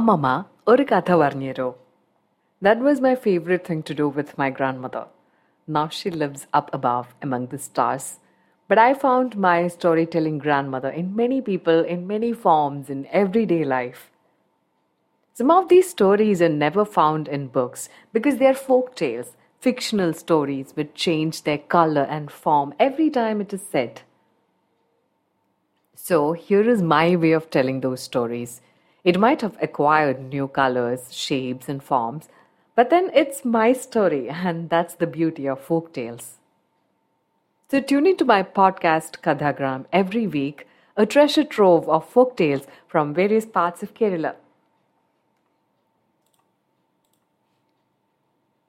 അമ്മമ്മ ഒരു കഥ പറഞ്ഞുതരോ That was my favorite thing to do with my grandmother. Now she lives up above among the stars. But I found my storytelling grandmother in many people, in many forms, in everyday life. Some of these stories are never found in books because they are folk tales, fictional stories which change their color and form every time it is said. So, here is my way of telling those stories. It might have acquired new colors, shapes, and forms, but then it's my story, and that's the beauty of folk tales. So, tune into my podcast Kathagram every week, a treasure trove of folk tales from various parts of Kerala.